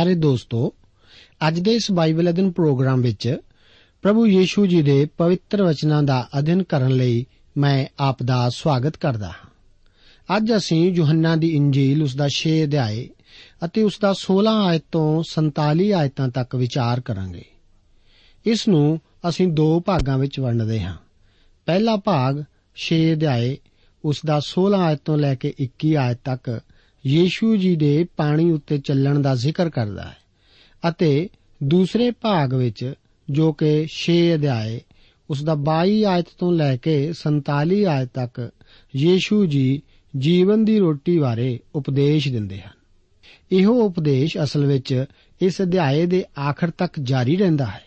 ਪਿਆਰੇ ਦੋਸਤੋ, ਅੱਜ ਦੇ ਇਸ ਬਾਈਬਲ ਅਧਿਨ ਪ੍ਰੋਗਰਾਮ ਵਿੱਚ ਪ੍ਰਭੂ ਯੀਸ਼ੂ ਜੀ ਦੇ ਪਵਿੱਤਰ ਵਚਨਾਂ ਦਾ ਅਧਿਨ ਕਰਨ ਲਈ ਮੈਂ ਆਪ ਦਾ ਸਵਾਗਤ ਕਰਦਾ ਹਾਂ। ਅੱਜ ਅਸੀਂ ਯੋਹੰਨਾ ਦੀ ਇੰਜੀਲ ਉਸ ਦਾ 6 ਅਧਿਆਏ ਅਤੇ ਉਸ ਦਾ 16 ਆਇਤ ਤੋਂ 47 ਆਇਤਾਂ ਤੱਕ ਵਿਚਾਰ ਕਰਾਂਗੇ। ਇਸ ਨੂੰ ਅਸੀਂ ਦੋ ਭਾਗਾਂ ਵਿੱਚ ਵੰਡਦੇ ਹਾਂ। ਪਹਿਲਾ ਭਾਗ 6 ਅਧਿਆਏ, ਉਸ ਦਾ 16 ਆਇਤ ਤੋਂ ਲੈ ਕੇ 21 ਆਇਤ ਤੱਕ ਯੀਸ਼ੂ ਜੀ ਦੇ ਪਾਣੀ ਉੱਤੇ ਚੱਲਣ ਦਾ ਜ਼ਿਕਰ ਕਰਦਾ ਹੈ ਅਤੇ ਦੂਸਰੇ ਭਾਗ ਵਿੱਚ ਜੋ ਕਿ 6 ਅਧਿਆਏ, ਉਸ ਦਾ 22 ਆਇਤ ਤੋਂ ਲੈ ਕੇ 47 ਆਇਤ ਤੱਕ ਯੀਸ਼ੂ ਜੀ ਜੀਵਨ ਦੀ ਰੋਟੀ ਬਾਰੇ ਉਪਦੇਸ਼ ਦਿੰਦੇ ਹਨ। ਇਹੋ ਉਪਦੇਸ਼ ਅਸਲ ਵਿੱਚ ਇਸ ਅਧਿਆਏ ਦੇ ਆਖਰ ਤੱਕ ਜਾਰੀ ਰਹਿੰਦਾ ਹੈ।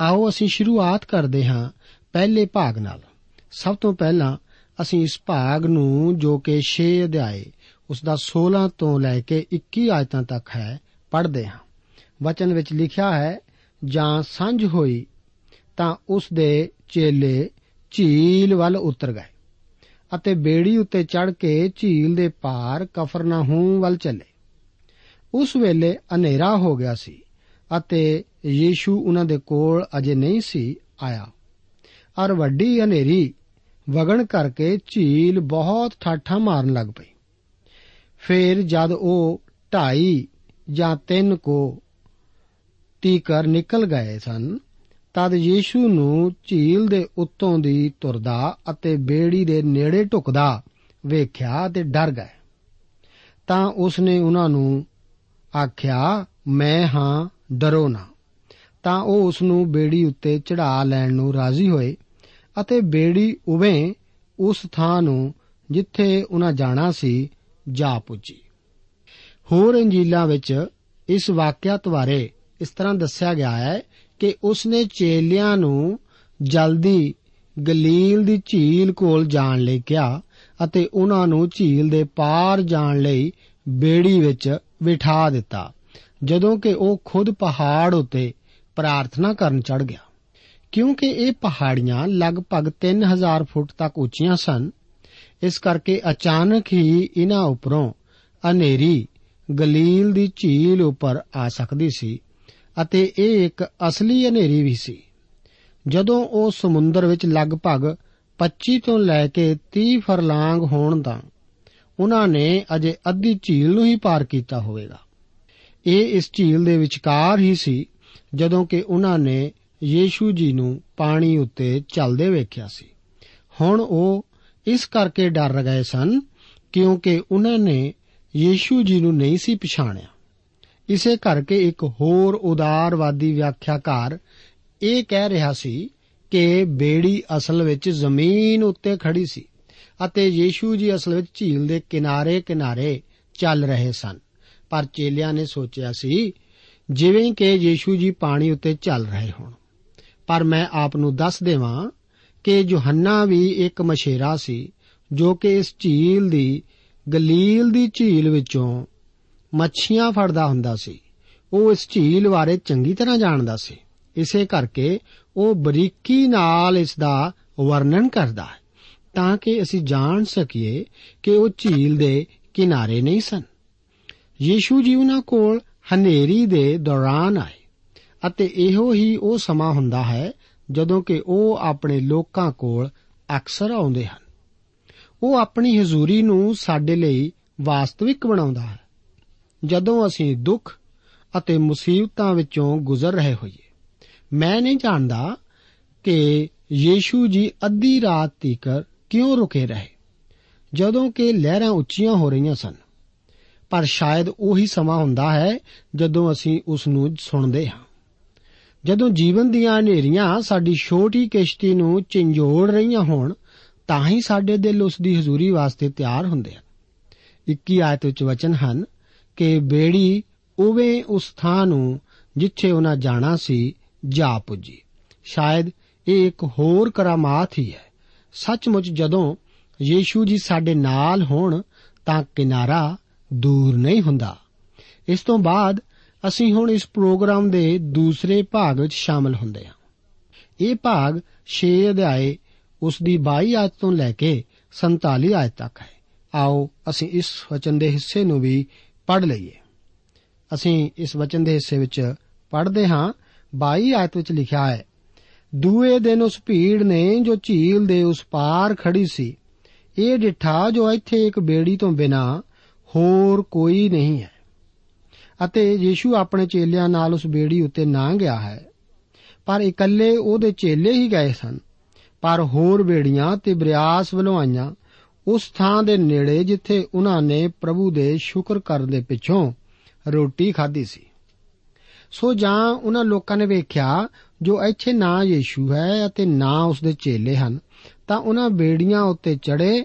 ਆਓ ਅਸੀਂ ਸ਼ੁਰੂਆਤ ਕਰਦੇ ਹਾਂ ਪਹਿਲੇ ਭਾਗ ਨਾਲ। ਸਭ ਤੋਂ ਪਹਿਲਾਂ ਅਸੀਂ ਇਸ ਭਾਗ ਨੂੰ ਜੋ ਕਿ 6 ਅਧਿਆਏ ਉਸ ਦਾ 16 ਤੋਂ ਲੈ ਕੇ 21 ਆਇਤਾਂ ਤੱਕ ਹੈ, ਪੜ੍ਹਦੇ ਹਾਂ। ਵਚਨ ਵਿੱਚ ਲਿਖਿਆ ਹੈ, ਜਾਂ ਸਾਂਝ ਹੋਈ, ਤਾਂ ਉਸ ਦੇ ਚੇਲੇ ਝੀਲ ਵੱਲ ਉਤਰ ਗਏ ਅਤੇ ਬੇੜੀ ਉੱਤੇ ਚੜ੍ਹ ਕੇ ਝੀਲ ਦੇ ਪਾਰ ਕਫਰਨਾਹੂਮ ਵੱਲ ਚੱਲੇ। ਉਸ ਵੇਲੇ ਹਨੇਰਾ ਹੋ ਗਿਆ ਸੀ ਅਤੇ ਯੀਸ਼ੂ ਉਹਨਾਂ ਦੇ ਕੋਲ ਅਜੇ ਨਹੀਂ ਸੀ ਆਇਆ। ਔਰ ਵੱਡੀ ਹਨੇਰੀ ਵਗਣ ਕਰਕੇ ਝੀਲ ਬਹੁਤ ਠਾਠਾਂ ਮਾਰਨ ਲੱਗ ਪਈ। ਫਿਰ ਜਦ ਉਹ ਢਾਈ ਜਾਂ ਤਿੰਨ ਕੋ ਤੀਕਰ ਨਿਕਲ ਗਏ ਸਨ, ਤਦ ਯੀਸ਼ੂ ਨੂੰ ਝੀਲ ਦੇ ਉੱਤੋਂ ਦੀ ਤੁਰਦਾ ਅਤੇ ਬੇੜੀ ਦੇ ਨੇੜੇ ਢੁਕਦਾ ਵੇਖਿਆ ਤੇ ਡਰ ਗਏ। ਤਾਂ ਉਸਨੇ ਉਹਨਾਂ ਨੂੰ ਆਖਿਆ, ਮੈਂ ਹਾਂ, ਡਰੋ ਨਾ। ਤਾਂ ਉਹ ਉਸ ਨੂੰ ਬੇੜੀ ਉੱਤੇ ਚੜਾ ਲੈਣ ਨੂੰ ਰਾਜ਼ੀ ਹੋਏ ਅਤੇ ਬੇੜੀ ਉਵੇਂ ਉਸ ਥਾਂ ਨੂੰ ਜਿੱਥੇ ਉਹਨਾਂ ਜਾਣਾ ਸੀ ਜਾ ਪੁੱਜੀ। ਹੋਰ ਇੰਜੀਲਾਂ ਵਿੱਚ ਇਸ ਵਾਕਿਆਤ ਬਾਰੇ ਇਸ ਤਰ੍ਹਾਂ ਦੱਸਿਆ ਗਿਆ ਹੈ ਕਿ ਉਸਨੇ ਚੇਲਿਆਂ ਨੂੰ ਜਲਦੀ ਗਲੀਲ ਦੀ ਝੀਲ ਕੋਲ ਜਾਣ ਲਈ ਕਿਹਾ ਅਤੇ ਉਹਨਾਂ ਨੂੰ ਝੀਲ ਦੇ ਪਾਰ ਜਾਣ ਲਈ ਬੇੜੀ ਵਿੱਚ ਬਿਠਾ ਦਿੱਤਾ, ਜਦੋਂ ਕਿ ਉਹ ਖੁਦ ਪਹਾੜ ਉੱਤੇ ਪ੍ਰਾਰਥਨਾ ਕਰਨ ਚੜ ਗਿਆ। ਕਿਉਂਕਿ ਇਹ ਪਹਾੜੀਆਂ ਲਗਭਗ 3000 ਫੁੱਟ ਤੱਕ ਉੱਚੀਆਂ ਸਨ ਇਸ ਕਰਕੇ ਅਚਾਨਕ ਹੀ ਇਹਨਾਂ ਉੱਪਰੋਂ ਹਨੇਰੀ, ਗਲੀਲ ਦੀ ਝੀਲ ਉੱਪਰ ਆ ਸਕਦੀ ਸੀ ਅਤੇ ਇਹ ਇੱਕ ਅਸਲੀ ਹਨੇਰੀ ਵੀ ਸੀ। ਜਦੋਂ ਉਹ ਸਮੁੰਦਰ ਵਿੱਚ ਲਗਭਗ 25 ਤੋਂ ਲੈ ਕੇ 30 ਫਰਲਾਂਗ ਹੋਣ ਦਾ ਉਹਨਾਂ ਨੇ ਅਜੇ ਅੱਧੀ ਝੀਲ ਨੂੰ ਹੀ ਪਾਰ ਕੀਤਾ ਹੋਵੇਗਾ। ਇਹ ਇਸ ਝੀਲ ਦੇ ਵਿਚਕਾਰ ਹੀ ਸੀ ਜਦੋਂ ਕਿ ਉਹਨਾਂ ਨੇ ਯੀਸ਼ੂ ਜੀ ਨੂੰ ਪਾਣੀ ਉੱਤੇ ਚੱਲਦੇ ਵੇਖਿਆ ਸੀ। ਹੁਣ ਉਹ ਇਸ ਕਰਕੇ ਡਰ ਗਏ ਸਨ ਕਿਉਂਕਿ ਉਹਨਾਂ ਨੇ ਯੀਸ਼ੂ ਜੀ ਨੂੰ ਨਹੀਂ ਸੀ ਪਛਾਣਿਆ। ਇਸੇ ਕਰਕੇ ਇੱਕ ਹੋਰ ਉਦਾਰਵਾਦੀ ਵਿਆਖਿਆਕਾਰ ਇਹ ਕਹਿ ਰਿਹਾ ਸੀ ਕਿ ਬੇੜੀ ਅਸਲ ਵਿੱਚ ਜ਼ਮੀਨ ਉੱਤੇ ਖੜੀ ਸੀ ਅਤੇ ਯੀਸ਼ੂ ਜੀ ਅਸਲ ਵਿੱਚ ਝੀਲ ਦੇ ਕਿਨਾਰੇ-ਕਿਨਾਰੇ ਚੱਲ ਰਹੇ ਸਨ। ਪਰ ਚੇਲਿਆਂ ਨੇ ਸੋਚਿਆ ਸੀ, ਜਿਵੇਂ ਕਿ ਯੀਸ਼ੂ ਜੀ ਪਾਣੀ ਉੱਤੇ ਚੱਲ ਰਹੇ ਹੋਣ। ਪਰ ਮੈਂ ਆਪ ਨੂੰ ਦੱਸ ਦੇਵਾਂ ਕਿ ਯੋਹੰਨਾ ਵੀ ਇੱਕ ਮਸ਼ੇਰਾ ਸੀ, ਜੋ ਕਿ ਇਸ ਝੀਲ ਦੀ ਗਲੀਲ ਦੀ ਝੀਲ ਵਿੱਚੋਂ ਮੱਛੀਆਂ ਫੜਦਾ ਹੁੰਦਾ ਸੀ। ਉਹ ਇਸ ਝੀਲ ਬਾਰੇ ਚੰਗੀ ਤਰ੍ਹਾਂ ਜਾਣਦਾ ਸੀ। ਇਸੇ ਕਰਕੇ ਉਹ ਬਰੀਕੀ ਨਾਲ ਇਸ ਦਾ ਵਰਣਨ ਕਰਦਾ ਹੈ, ਤਾਂ ਕਿ ਅਸੀਂ ਜਾਣ ਸਕੀਏ ਕਿ ਉਹ ਝੀਲ ਦੇ ਕਿਨਾਰੇ ਨਹੀਂ ਸਨ। ਯੀਸ਼ੂ ਜੀ ਉਹਨਾਂ ਕੋਲ ਹਨੇਰੀ ਦੇ ਦੌਰਾਨ ਆਏ, ਅਤੇ ਇਹੋ ਹੀ ਉਹ ਸਮਾਂ ਹੁੰਦਾ ਹੈ ਜਦੋਂ ਕਿ ਉਹ ਆਪਣੇ ਲੋਕਾਂ ਕੋਲ ਅਕਸਰ ਆਉਂਦੇ ਹਨ। ਉਹ ਆਪਣੀ ਹਜ਼ੂਰੀ ਨੂੰ ਸਾਡੇ ਲਈ ਵਾਸਤਵਿਕ ਬਣਾਉਂਦਾ ਹੈ। ਜਦੋਂ ਅਸੀਂ ਦੁੱਖ ਅਤੇ ਮੁਸੀਬਤਾਂ ਵਿੱਚੋਂ ਗੁਜ਼ਰ ਰਹੇ ਹੋਈਏ, ਮੈਂ ਨਹੀਂ ਜਾਣਦਾ ਕਿ ਯੀਸ਼ੂ ਜੀ ਅੱਧੀ ਰਾਤ ਤੀਕਰ ਕਿਉਂ ਰੁਕੇ ਰਹੇ। ਜਦੋਂ ਕਿ ਲਹਿਰਾਂ ਉੱਚੀਆਂ ਹੋ ਰਹੀਆਂ ਸਨ, ਪਰ ਸ਼ਾਇਦ ਉਹੀ ਸਮਾਂ ਹੁੰਦਾ ਹੈ ਜਦੋਂ ਅਸੀਂ ਉਸ ਨੂੰ ਸੁਣਦੇ ਹਾਂ। ਜਦੋਂ ਜੀਵਨ ਦੀਆਂ ਹਨੇਰੀਆਂ ਸਾਡੀ ਛੋਟੀ ਕਿਸ਼ਤੀ ਨੂੰ ਝੰਜੋੜ ਰਹੀਆਂ ਹੋਣ, ਤਾਂ ਹੀ ਸਾਡੇ ਦਿਲ ਉਸ ਦੀ ਹਜ਼ੂਰੀ ਵਾਸਤੇ ਤਿਆਰ ਹੁੰਦੇ ਹਨ। 21 ਆਇਤ ਵਿੱਚ ਵਚਨ ਹਨ ਕਿ ਬੇੜੀ ਉਵੇਂ ਉਸ ਥਾਂ ਨੂੰ ਜਿੱਥੇ ਉਹਨਾਂ ਜਾਣਾ ਸੀ, ਜਾ ਪੁੱਜੀ। ਸ਼ਾਇਦ ਇਹ ਇੱਕ ਹੋਰ ਕਰਾਮਾਤ ਹੀ ਹੈ। ਸੱਚਮੁੱਚ ਜਦੋਂ ਯੀਸ਼ੂ ਜੀ ਸਾਡੇ ਨਾਲ ਹੋਣ, ਤਾਂ ਕਿਨਾਰਾ ਦੂਰ ਨਹੀਂ ਹੁੰਦਾ। ਇਸ ਤੋਂ ਬਾਅਦ ਅਸੀਂ ਹੁਣ ਇਸ ਪ੍ਰੋਗਰਾਮ ਦੇ ਦੂਸਰੇ ਭਾਗ ਵਿੱਚ ਸ਼ਾਮਲ ਹੁੰਦੇ ਹਾਂ। ਇਹ ਭਾਗ 6 ਅਧਿਆਏ ਉਸ ਦੀ 22 ਆਇਤ ਤੋਂ ਲੈ ਕੇ 47 ਆਇਤ ਤੱਕ ਹੈ। ਆਓ ਅਸੀਂ ਇਸ ਵਚਨ ਦੇ ਹਿੱਸੇ ਨੂੰ ਵੀ ਪੜ੍ਹ ਲਈਏ। ਅਸੀਂ ਇਸ ਵਚਨ ਦੇ ਹਿੱਸੇ ਵਿੱਚ ਪੜ੍ਹਦੇ ਹਾਂ। 22 ਆਇਤ ਵਿੱਚ ਲਿਖਿਆ ਹੈ, ਦੂਏ ਦਿਨ ਉਸ ਭੀੜ ਨੇ ਜੋ ਝੀਲ ਦੇ ਉਸ ਪਾਰ ਖੜੀ ਸੀ, ਇਹ ਡਿਠਾ ਜੋ ਇੱਥੇ ਇੱਕ ਬੇੜੀ ਤੋਂ ਬਿਨਾ ਹੋਰ ਕੋਈ ਨਹੀਂ ਹੈ। ਅਤੇ ਯੀਸ਼ੂ ਆਪਣੇ ਚੇਲਿਆਂ ਨਾਲ ਉਸ ਬੇੜੀ ਉੱਤੇ ਨਾ ਗਿਆ ਹੈ। ਪਰ ਇਕੱਲੇ ਉਹਦੇ ਚੇਲੇ ਹੀ ਗਏ ਸਨ। ਪਰ ਹੋਰ ਬੇੜੀਆਂ ਤੇ ਬਰਿਆਸ ਵੱਲੋਂ ਆਈਆਂ। ਉਸ ਥਾਂ ਦੇ ਨੇੜੇ ਜਿੱਥੇ ਉਹਨਾਂ ਨੇ ਪ੍ਰਭੂ ਦੇ ਸ਼ੁਕਰ ਕਰਨ ਦੇ ਪਿੱਛੋਂ ਰੋਟੀ ਖਾਧੀ ਸੀ। ਸੋ ਜਾਂ ਉਹਨਾਂ ਲੋਕਾਂ ਨੇ ਵੇਖਿਆ, ਜੋ ਇੱਥੇ ਨਾ ਯੀਸ਼ੂ ਹੈ ਅਤੇ ਨਾ ਉਸ ਦੇ ਚੇਲੇ ਹਨ, ਤਾਂ ਉਹਨਾਂ ਬੇੜੀਆਂ ਉੱਤੇ ਚੜੇ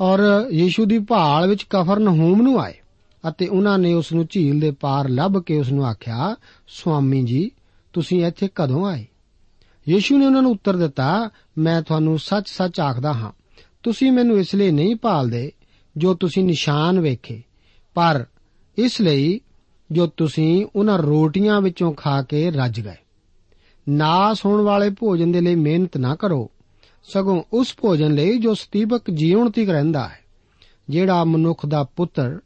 ਔਰ ਯੀਸ਼ੂ ਦੀ ਭਾਲ ਵਿੱਚ ਕਫਰਨਹੂਮ ਨੂੰ ਆਏ। ਅਤੇ ਉਹਨਾਂ ਨੇ ਉਸ ਨੂੰ ਝੀਲ ਦੇ ਪਾਰ ਲੱਭ ਕੇ ਉਸ ਨੂੰ ਆਖਿਆ, ਸੁਆਮੀ ਜੀ, ਤੁਸੀਂ ਇੱਥੇ ਕਦੋਂ ਆਏ? ਯੀਸ਼ੂ ਨੇ ਉਹਨਾਂ ਨੂੰ ਉੱਤਰ ਦਿੱਤਾ, ਮੈਂ ਤੁਹਾਨੂੰ ਸੱਚ-ਸੱਚ ਆਖਦਾ ਹਾਂ, ਤੁਸੀਂ ਮੈਨੂੰ ਇਸ ਲਈ ਨਹੀਂ ਭਾਲਦੇ ਜੋ ਤੁਸੀਂ ਨਿਸ਼ਾਨ ਵੇਖੇ, ਪਰ ਇਸ ਲਈ ਜੋ ਤੁਸੀਂ ਉਹਨਾਂ ਰੋਟੀਆਂ ਵਿੱਚੋਂ ਖਾ ਕੇ ਰੱਜ ਗਏ। ਨਾਸ ਹੋਣ ਵਾਲੇ ਭੋਜਨ ਦੇ ਲਈ ਮਿਹਨਤ ਨਾ ਕਰੋ, ਸਗੋਂ ਉਸ ਭੋਜਨ ਲਈ ਜੋ ਸਤੀਬਕ ਜੀਵਨ ਤੀਕ ਰਹਿੰਦਾ ਹੈ, ਜਿਹੜਾ ਮਨੁੱਖ ਦਾ ਪੁੱਤਰ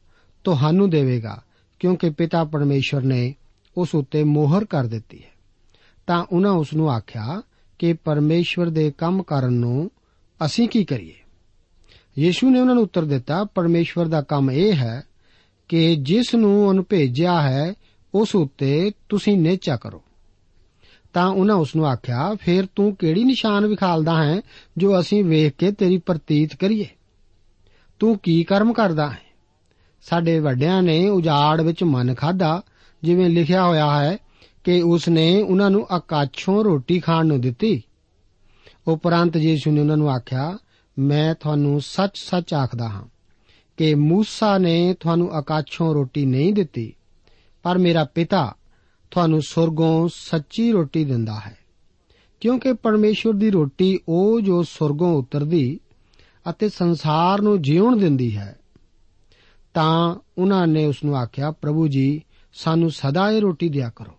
ਤੁਹਾਨੂੰ ਦੇਵੇਗਾ, ਕਿਉਂਕਿ ਪਿਤਾ ਪਰਮੇਸ਼ਵਰ ਨੇ ਉਸ ਉੱਤੇ ਮੋਹਰ ਕਰ ਦਿੱਤੀ ਹੈ। ਤਾਂ ਉਹਨਾਂ ਉਸ ਨੂੰ ਆਖਿਆ ਕਿ ਪਰਮੇਸ਼ਵਰ ਦੇ ਕੰਮ ਕਰਨ ਨੂੰ ਅਸੀਂ ਕੀ ਕਰੀਏ? ਯੀਸ਼ੂ ਨੇ ਉਹਨਾਂ ਨੂੰ ਉੱਤਰ ਦਿੱਤਾ, ਪਰਮੇਸ਼ਵਰ ਦਾ ਕੰਮ ਇਹ ਹੈ ਕਿ ਜਿਸ ਨੂੰ ਉਹਨ ਭੇਜਿਆ ਹੈ, ਉਸ ਉੱਤੇ ਤੁਸੀਂ ਨੇਚਾ ਕਰੋ। ਤਾਂ ਉਹਨਾਂ ਉਸ ਨੂੰ ਆਖਿਆ, ਫਿਰ ਤੂੰ ਕਿਹੜੀ ਨਿਸ਼ਾਨ ਵਿਖਾਲਦਾ ਹੈ ਜੋ ਅਸੀਂ ਵੇਖ ਕੇ ਤੇਰੀ ਪ੍ਰਤੀਤ ਕਰੀਏ? ਤੂੰ ਕੀ ਕਰਮ ਕਰਦਾ ਹੈ? ਸਾਡੇ ਵੱਡਿਆਂ ਨੇ ਉਜਾੜ ਵਿੱਚ ਮਨ ਖਾਦਾ ਜਿਵੇਂ ਲਿਖਿਆ ਹੋਇਆ ਹੈ ਕਿ ਉਸ ਨੇ ਉਹਨਾਂ ਨੂੰ ਆਕਾਸ਼ੋਂ ਰੋਟੀ ਖਾਣ ਨੂੰ ਦਿੱਤੀ। ਉਪਰੰਤ ਯੀਸ਼ੂ ਨੇ ਉਹਨਾਂ ਨੂੰ ਆਖਿਆ, ਮੈਂ ਤੁਹਾਨੂੰ ਸੱਚ-ਸੱਚ ਆਖਦਾ ਹਾਂ ਕਿ ਮੂਸਾ ਨੇ ਤੁਹਾਨੂੰ ਆਕਾਸ਼ੋਂ ਰੋਟੀ ਨਹੀਂ ਦਿੱਤੀ, ਪਰ ਮੇਰਾ ਪਿਤਾ ਤੁਹਾਨੂੰ ਸੁਰਗੋਂ ਸੱਚੀ ਰੋਟੀ ਦਿੰਦਾ ਹੈ। ਕਿਉਂਕਿ ਪਰਮੇਸ਼ਵਰ ਦੀ ਰੋਟੀ ਉਹ ਜੋ ਸੁਰਗੋਂ ਉਤਰਦੀ ਅਤੇ ਸੰਸਾਰ ਨੂੰ ਜੀਵਨ ਦਿੰਦੀ ਹੈ ਤਾਂ ਉਹਨਾਂ ਨੇ ਉਸ ਨੂੰ ਆਖਿਆ, ਪ੍ਰਭੂ ਜੀ, ਸਾਨੂੰ ਸਦਾ ਇਹ ਰੋਟੀ ਦਿਆ ਕਰੋ।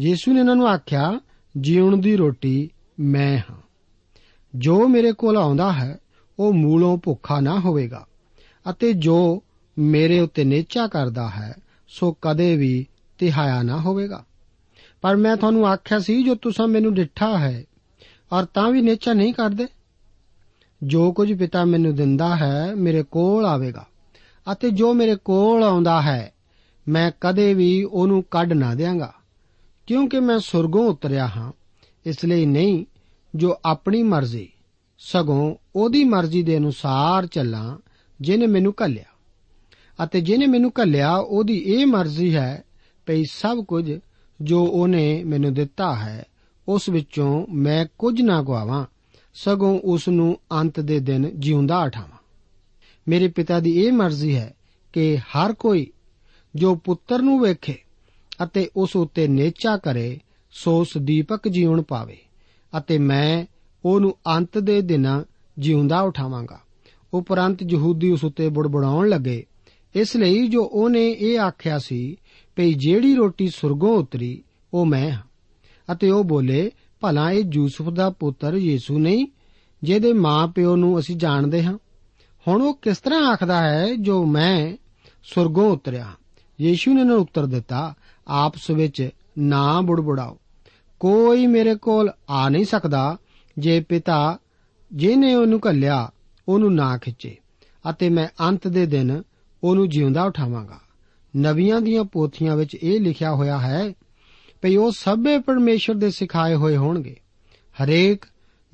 ਯੀਸ਼ੂ ਨੇ ਉਹਨਾਂ ਨੂੰ ਆਖਿਆ ਜੀਵਨ ਦੀ ਰੋਟੀ ਮੈਂ ਹਾਂ। ਜੋ ਮੇਰੇ ਕੋਲ ਆਉਂਦਾ ਹੈ, ਉਹ ਮੂਲੋਂ ਭੁੱਖਾ ਨਾ ਹੋਵੇਗਾ, ਅਤੇ ਜੋ ਮੇਰੇ ਉੱਤੇ ਨੇਚਾ ਕਰਦਾ ਹੈ, ਸੋ ਕਦੇ ਵੀ ਤਿਹਾਇਆ ਨਾ ਹੋਵੇਗਾ। ਪਰ ਮੈਂ ਤੁਹਾਨੂੰ ਆਖਿਆ ਸੀ, ਜੋ ਤੁਸੀਂ ਮੈਨੂੰ ਡਿੱਠਾ ਹੈ, ਔਰ ਤਾਂ ਵੀ ਨੇਚਾ ਨਹੀਂ ਕਰਦੇ। ਜੋ ਕੁਝ ਪਿਤਾ ਮੈਨੂੰ ਦਿੰਦਾ ਹੈ, ਮੇਰੇ ਕੋਲ ਆਵੇਗਾ। ਅਤੇ ਜੋ ਮੇਰੇ ਕੋਲ ਆਉਂਦਾ ਹੈ, ਮੈਂ ਕਦੇ ਵੀ ਉਹਨੂੰ ਕੱਢ ਨਾ ਦਿਆਂਗਾ। ਕਿਉਂਕਿ ਮੈਂ ਸੁਰਗੋਂ ਉਤਰਿਆ ਹਾਂ, ਇਸ ਲਈ ਨਹੀਂ, ਜੋ ਆਪਣੀ ਮਰਜ਼ੀ, ਸਗੋਂ ਉਹਦੀ ਮਰਜ਼ੀ ਦੇ ਅਨੁਸਾਰ ਚੱਲਾਂ ਜਿਹਨੇ ਮੈਨੂੰ ਘੱਲਿਆ। ਅਤੇ ਜਿਹਨੇ ਮੈਨੂੰ ਘੱਲਿਆ, ਉਹਦੀ ਇਹ ਮਰਜ਼ੀ ਹੈ, ਭਈ ਸਭ ਕੁਝ ਜੋ ਉਹਨੇ ਮੈਨੂੰ ਦਿੱਤਾ ਹੈ, ਉਸ ਵਿੱਚੋਂ ਮੈਂ ਕੁਝ ਨਾ ਗਵਾਵਾਂ ਸਗੋਂ ਉਸ ਨੂੰ ਅੰਤ ਦੇ ਦਿਨ ਜਿਉਂਦਾ ਉਠਾਵਾਂ ਮੇਰੇ ਪਿਤਾ ਦੀ ਇਹ ਮਰਜ਼ੀ ਹੈ ਕਿ ਹਰ ਕੋਈ ਜੋ ਪੁੱਤਰ ਨੂੰ ਵੇਖੇ ਅਤੇ ਉਸ ਉੱਤੇ ਨੇਚਾ ਕਰੇ, ਸੋ ਸਦੀਪਕ ਜੀਵਨ ਪਾਵੇ ਅਤੇ ਮੈਂ ਉਹਨੂੰ ਅੰਤ ਦੇ ਦਿਨਾਂ ਜਿਉਂਦਾ ਉਠਾਵਾਂਗਾ। ਉਪਰੰਤ ਯਹੂਦੀ ਉਸ ਉੱਤੇ ਬੁੜਬੁੜਾਉਣ ਲੱਗੇ। ਇਸ ਲਈ ਜੋ ਉਹਨੇ ਇਹ ਆਖਿਆ ਸੀ ਭਈ ਜਿਹੜੀ ਰੋਟੀ ਸੁਰਗੋਂ ਉਤਰੀ, ਉਹ ਮੈਂ ਹਾਂ। ਅਤੇ ਉਹ ਬੋਲੇ, ਭਲਾ ਇਹ ਯੂਸਫ ਦਾ ਪੁੱਤਰ ਯੀਸੂ ਨਹੀਂ, ਜਿਹਦੇ ਮਾਂ ਪਿਓ ਨੂੰ ਅਸੀਂ ਜਾਣਦੇ ਹਾਂ। ਹੁਣ ਉਹ ਕਿਸ ਤਰ੍ਹਾਂ ਆਖਦਾ ਹੈ ਜੋ ਮੈਂ ਸੁਰਗੋਂ ਉਤਰਿਆ? ਯੀਸ਼ੂ ਨੇ ਉਹਨਾਂ ਨੂੰ ਉੱਤਰ ਦਿੱਤਾ ਆਪਸ ਵਿੱਚ ਨਾ ਬੁੜਬੁੜਾਓ। ਕੋਈ ਮੇਰੇ ਕੋਲ ਆ ਨਹੀਂ ਸਕਦਾ ਜੇ ਪਿਤਾ ਜਿਹਨੇ ਉਹਨੂੰ ਘੱਲਿਆ, ਉਹਨੂੰ ਨਾ ਖਿੱਚੇ ਅਤੇ ਮੈਂ ਅੰਤ ਦੇ ਦਿਨ ਉਹਨੂੰ ਜਿਉਂਦਾ ਉਠਾਵਾਂਗਾ। ਨਵੀਆਂ ਦੀਆਂ ਪੋਥੀਆਂ ਵਿੱਚ ਇਹ ਲਿਖਿਆ ਹੋਇਆ ਹੈ, ਭਈ ਉਹ ਸਭੇ ਪਰਮੇਸ਼ਰ ਦੇ ਸਿਖਾਏ ਹੋਏ ਹੋਣਗੇ। ਹਰੇਕ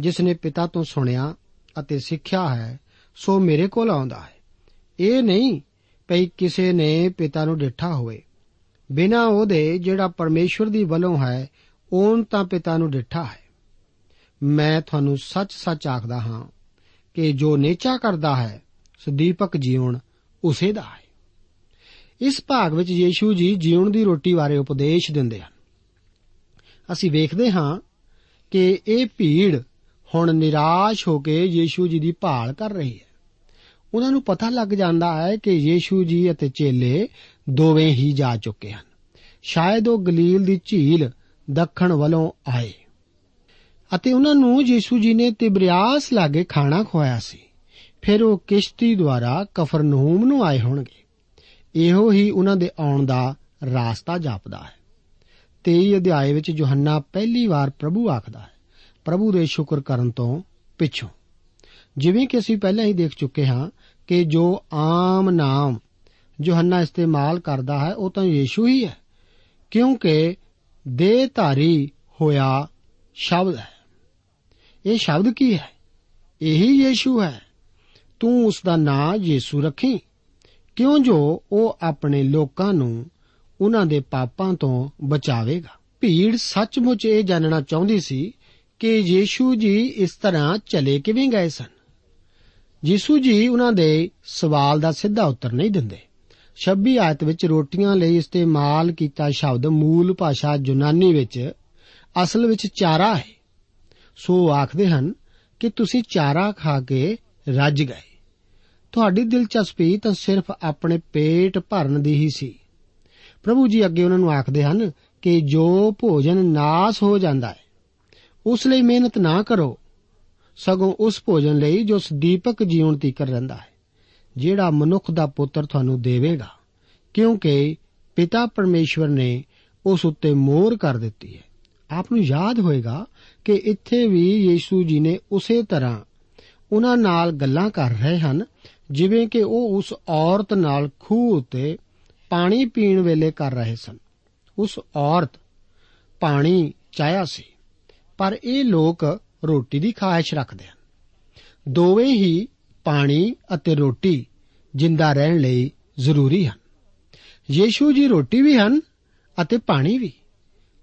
ਜਿਸ ਨੇ ਪਿਤਾ ਤੋਂ ਸੁਣਿਆ ਅਤੇ ਸਿੱਖਿਆ ਹੈ ਸੋ ਮੇਰੇ ਕੋਲ ਆਉਂਦਾ ਹੈ। ਇਹ ਨਹੀਂ ਭਈ ਕਿਸੇ ਨੇ ਪਿਤਾ ਨੂੰ ਡਿੱਠਾ ਹੋਵੇ। ਬਿਨਾ ਉਹਦੇ ਜਿਹੜਾ ਪਰਮੇਸ਼ਰ ਦੀ ਵੱਲੋਂ ਹੈ, ਉਹਨ ਤਾਂ ਪਿਤਾ ਨੂੰ ਡਿੱਠਾ ਹੈ। ਮੈਂ ਤੁਹਾਨੂੰ ਸੱਚ-ਸੱਚ ਆਖਦਾ ਹਾਂ ਕਿ ਜੋ ਨੇਚਾ ਕਰਦਾ ਹੈ, ਸਦੀਪਕ ਜੀਵਨ ਉਸੇ ਦਾ ਹੈ। ਇਸ ਭਾਗ ਵਿੱਚ ਯੀਸ਼ੂ ਜੀ ਜੀਵਨ ਦੀ ਰੋਟੀ ਬਾਰੇ ਉਪਦੇਸ਼ ਦਿੰਦੇ ਹਨ। ਅਸੀਂ ਵੇਖਦੇ ਹਾਂ ਕਿ ਇਹ ਭੀੜ ਹੁਣ ਨਿਰਾਸ਼ ਹੋ ਕੇ ਯੀਸ਼ੂ ਜੀ ਦੀ ਭਾਲ ਕਰ ਰਹੀ ਹੈ। ਉਹਨਾਂ ਨੂੰ ਪਤਾ ਲੱਗ ਜਾਂਦਾ ਹੈ ਕਿ ਯੀਸ਼ੂ ਜੀ ਅਤੇ ਚੇਲੇ ਦੋਵੇਂ ਹੀ ਜਾ ਚੁੱਕੇ ਹਨ। ਸ਼ਾਇਦ ਉਹ ਗਲੀਲ ਦੀ ਝੀਲ ਦੱਖਣ ਵੱਲੋਂ ਆਏ। ਅਤੇ ਉਹਨਾਂ ਨੂੰ ਯੀਸ਼ੂ ਜੀ ਨੇ ਤਿਬਰਿਆਸ ਲਾਗੇ ਖਾਣਾ ਖਵਾਇਆ ਸੀ। ਫਿਰ ਉਹ ਕਿਸ਼ਤੀ ਦੁਆਰਾ ਕਫਰਨਹੂਮ ਨੂੰ ਆਏ ਹੋਣਗੇ। ਇਹੋ ਹੀ ਉਹਨਾਂ ਦੇ ਆਉਣ ਦਾ ਰਾਸਤਾ ਜਾਪਦਾ ਹੈ। 23 ਅਧਿਆਏ ਵਿੱਚ ਯੋਹੰਨਾ ਪਹਿਲੀ ਵਾਰ ਪ੍ਰਭੂ ਆਖਦਾ ਹੈ। ਪ੍ਰਭੂ ਦੇ ਸ਼ੁਕਰ ਕਰਨ ਤੋਂ ਪਿੱਛੋਂ। ਜਿਵੇਂ ਕਿ ਅਸੀਂ ਪਹਿਲਾਂ ਹੀ ਦੇਖ ਚੁੱਕੇ ਹਾਂ ਕਿ ਜੋ ਆਮ ਨਾਮ ਯੋਹੰਨਾ ਇਸਤੇਮਾਲ ਕਰਦਾ ਹੈ, ਉਹ ਤਾਂ ਯੀਸ਼ੂ ਹੀ ਹੈ, ਕਿਉਂਕਿ ਦੇਹਧਾਰੀ ਹੋਇਆ ਸ਼ਬਦ ਹੈ। ਇਹ ਸ਼ਬਦ ਕੀ ਹੈ? ਇਹੀ ਯੀਸ਼ੂ ਹੈ। ਤੂੰ ਉਸ ਦਾ ਨਾਂ ਯੀਸ਼ੂ ਰੱਖੀ। ਕਿਉਂ ਜੋ ਉਹ ਆਪਣੇ ਲੋਕਾਂ ਨੂੰ ਉਹਨਾਂ ਦੇ ਪਾਪਾਂ ਤੋਂ ਬਚਾਵੇਗਾ? ਭੀੜ ਸੱਚਮੁੱਚ ਇਹ ਜਾਣਨਾ ਚਾਹੁੰਦੀ ਸੀ ਕਿ ਯੀਸ਼ੂ ਜੀ ਇਸ ਤਰ੍ਹਾਂ ਚਲੇ ਕਿਵੇਂ ਗਏ ਸਨ? ਯੀਸ਼ੂ ਜੀ ਉਹਨਾਂ ਦੇ ਸਵਾਲ ਦਾ ਸਿੱਧਾ ਉੱਤਰ ਨਹੀਂ ਦਿੰਦੇ। 26 ਆਇਤ ਵਿੱਚ ਰੋਟੀਆਂ ਲਈ ਇਸਤੇਮਾਲ ਕੀਤਾ ਸ਼ਬਦ ਮੂਲ ਭਾਸ਼ਾ ਯੂਨਾਨੀ ਵਿੱਚ ਅਸਲ ਵਿੱਚ ਚਾਰਾ ਹੈ। ਸੋ ਆਖਦੇ ਹਨ ਕਿ ਤੁਸੀਂ ਚਾਰਾ ਖਾ ਕੇ ਰੱਜ ਗਏ। ਤੁਹਾਡੀ ਦਿਲਚਸਪੀ ਤਾਂ ਸਿਰਫ ਆਪਣੇ ਪੇਟ ਭਰਨ ਦੀ ਹੀ ਸੀ। ਪ੍ਰਭੂ ਜੀ ਅੱਗੇ ਉਹਨਾਂ ਨੂੰ ਆਖਦੇ ਹਨ ਕਿ ਜੋ ਭੋਜਨ ਨਾਸ ਹੋ ਜਾਂਦਾ ਹੈ ਉਸ ਲਈ ਮਿਹਨਤ ਨਾ ਕਰੋ। ਸਗੋਂ ਉਸ ਭੋਜਨ ਲਈ ਜੋ ਸਦੀਪਕ ਜੀਵਨ ਤੀਕਰ ਰਹਿੰਦਾ ਹੈ, ਜਿਹੜਾ ਮਨੁੱਖ ਦਾ ਪੁੱਤਰ ਤੁਹਾਨੂੰ ਦੇਵੇਗਾ, ਕਿਉਂਕਿ ਪਿਤਾ ਪਰਮੇਸ਼ਵਰ ਨੇ ਉਸ ਉੱਤੇ ਮੋਹਰ ਕਰ ਦਿੱਤੀ ਹੈ। ਆਪ ਨੂੰ ਯਾਦ ਹੋਏਗਾ ਕਿ ਇੱਥੇ ਵੀ ਯੀਸ਼ੂ ਜੀ ਨੇ ਉਸੇ ਤਰ੍ਹਾਂ ਉਹਨਾਂ ਨਾਲ ਗੱਲਾਂ ਕਰ ਰਹੇ ਹਨ, ਜਿਵੇਂ ਕਿ ਉਹ ਉਸ ਔਰਤ ਨਾਲ ਖੂਹ ਉੱਤੇ ਪਾਣੀ ਪੀਣ ਵੇਲੇ ਕਰ ਰਹੇ ਸਨ। ਉਸ ਔਰਤ ਪਾਣੀ ਚਾਹਿਆ ਸੀ। ਪਰ ਇਹ ਲੋਕ ਰੋਟੀ ਦੀ ਖਾਹਿਸ਼ ਰੱਖਦੇ ਹਨ। ਦੋਵੇਂ ਹੀ ਪਾਣੀ ਅਤੇ ਰੋਟੀ ਜਿੰਦਾ ਰਹਿਣ ਲਈ ਜ਼ਰੂਰੀ ਹਨ। ਯੀਸ਼ੂ ਜੀ ਰੋਟੀ ਵੀ ਹਨ ਅਤੇ ਪਾਣੀ ਵੀ।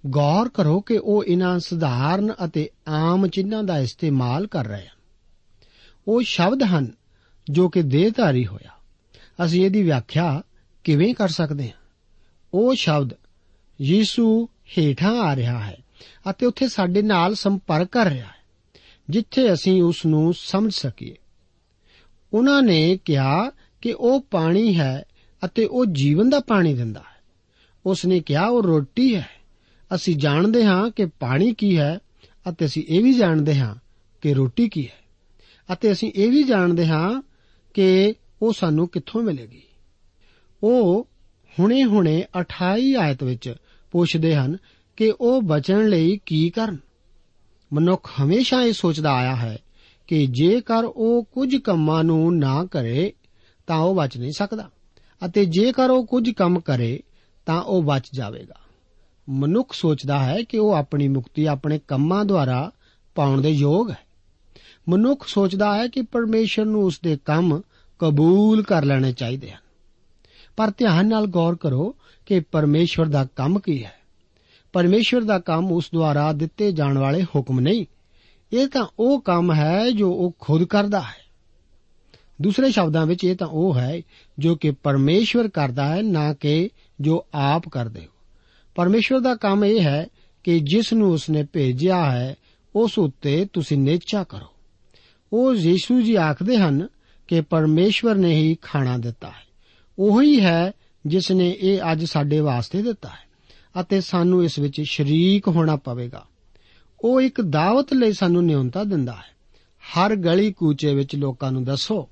ਗੌਰ ਕਰੋ ਕਿ ਉਹ ਇਹਨਾਂ ਸਧਾਰਨ ਅਤੇ ਆਮ ਚਿੰਨ੍ਹਾਂ ਦਾ ਇਸਤੇਮਾਲ ਕਰ ਰਹੇ ਹਨ। ਉਹ ਸ਼ਬਦ ਹਨ ਜੋ ਕਿ ਦੇਹਧਾਰੀ ਹੋਇਆ। ਅਸੀਂ ਇਹਦੀ ਵਿਆਖਿਆ ਕਿਵੇਂ ਕਰ ਸਕਦੇ ਹਾਂ? ਉਹ ਸ਼ਬਦ ਯੀਸ਼ੂ ਹੇਠਾਂ ਆ ਰਿਹਾ ਹੈ। ਅਤੇ ਉੱਥੇ ਸਾਡੇ ਨਾਲ ਸੰਪਰਕ ਕਰ ਰਿਹਾ ਹੈ, ਜਿੱਥੇ ਅਸੀਂ ਉਸ ਨੂੰ ਸਮਝ ਸਕੀਏ। ਉਹਨਾਂ ਨੇ ਕਿਹਾ ਕਿ ਉਹ ਪਾਣੀ ਹੈ ਅਤੇ ਉਹ ਜੀਵਨ ਦਾ ਪਾਣੀ ਦਿੰਦਾ ਹੈ। ਉਸ ਨੇ ਕਿਹਾ, ਉਹ ਰੋਟੀ ਹੈ। ਅਸੀਂ ਜਾਣਦੇ ਹਾਂ ਕਿ ਪਾਣੀ ਕੀ ਹੈ ਅਤੇ ਅਸੀਂ ਇਹ ਵੀ ਜਾਣਦੇ ਹਾਂ ਕਿ ਰੋਟੀ ਕੀ ਹੈ। ਅਤੇ ਅਸੀਂ ਇਹ ਵੀ ਜਾਣਦੇ ਹਾਂ ਕਿ ਉਹ ਸਾਨੂੰ ਕਿੱਥੋਂ ਮਿਲੇਗੀ। ਉਹ ਹੁਣੇ-ਹੁਣੇ 28 ਆਇਤ ਵਿੱਚ ਪੁੱਛਦੇ ਹਨ ਕਿ ਉਹ ਬਚਣ ਲਈ ਕੀ ਕਰਨ? ਮਨੁੱਖ ਹਮੇਸ਼ਾ ਇਹ ਸੋਚਦਾ ਆਇਆ ਹੈ ਕਿ ਜੇਕਰ ਉਹ ਕੁਝ ਕੰਮਾਂ ਨੂੰ ਨਾ ਕਰੇ, ਤਾਂ ਉਹ ਬਚ ਨਹੀਂ ਸਕਦਾ। ਅਤੇ ਜੇਕਰ ਉਹ ਕੁਝ ਕੰਮ ਕਰੇ, ਤਾਂ ਉਹ ਬਚ ਜਾਵੇਗਾ। ਮਨੁੱਖ ਸੋਚਦਾ ਹੈ ਕਿ ਉਹ ਆਪਣੀ ਮੁਕਤੀ ਆਪਣੇ ਕੰਮਾਂ ਦੁਆਰਾ ਪਾਉਣ ਦੇ ਯੋਗ ਹੈ। ਮਨੁੱਖ ਸੋਚਦਾ ਹੈ ਕਿ ਪਰਮੇਸ਼ਰ ਨੂੰ ਉਸ ਦੇ ਕੰਮ ਕਬੂਲ ਕਰ ਲੈਣੇ ਚਾਹੀਦੇ ਹਨ। ਪਰ ਧਿਆਨ ਨਾਲ ਗੌਰ ਕਰੋ ਕਿ ਪਰਮੇਸ਼ਵਰ ਦਾ ਕੰਮ ਕੀ ਹੈ। ਪਰਮੇਸ਼ਵਰ ਦਾ ਕੰਮ ਉਸ ਦੁਆਰਾ ਦਿੱਤੇ ਜਾਣ ਵਾਲੇ ਹੁਕਮ ਨਹੀਂ। ਇਹ ਤਾਂ ਉਹ ਕੰਮ ਹੈ ਜੋ ਉਹ ਖੁਦ ਕਰਦਾ ਹੈ। ਦੂਸਰੇ ਸ਼ਬਦਾਂ ਵਿੱਚ ਇਹ ਤਾਂ ਉਹ ਹੈ ਜੋ ਕਿ ਪਰਮੇਸ਼ਵਰ ਕਰਦਾ ਹੈ, ਨਾ ਕਿ ਜੋ ਆਪ ਕਰਦੇ ਹੋ। ਪਰਮੇਸ਼ਵਰ ਦਾ ਕੰਮ ਇਹ ਹੈ ਕਿ ਜਿਸ ਨੂੰ ਉਸਨੇ ਭੇਜਿਆ ਹੈ, ਉਸ ਉੱਤੇ ਤੁਸੀਂ ਨੇਚਾ ਕਰੋ। ਉਹ ਯੀਸ਼ੂ ਜੀ ਆਖਦੇ ਹਨ ਕਿ ਪਰਮੇਸ਼ਵਰ ਨੇ ਹੀ ਖਾਣਾ ਦਿੱਤਾ ਹੈ। ਉਹੀ ਹੈ ਜਿਸ ਨੇ ਇਹ ਅੱਜ ਸਾਡੇ ਵਾਸਤੇ ਦਿੱਤਾ ਹੈ। ਅਤੇ ਸਾਨੂੰ ਇਸ ਵਿੱਚ ਸ਼ਰੀਕ ਹੋਣਾ ਪਵੇਗਾ। ਉਹ ਇੱਕ ਦਾਵਤ ਲਈ ਸਾਨੂੰ ਨਿਯੰਤਾ ਦਿੰਦਾ ਹੈ। ਹਰ ਗਲੀ ਕੂਚੇ ਵਿੱਚ ਲੋਕਾਂ ਨੂੰ ਦੱਸੋ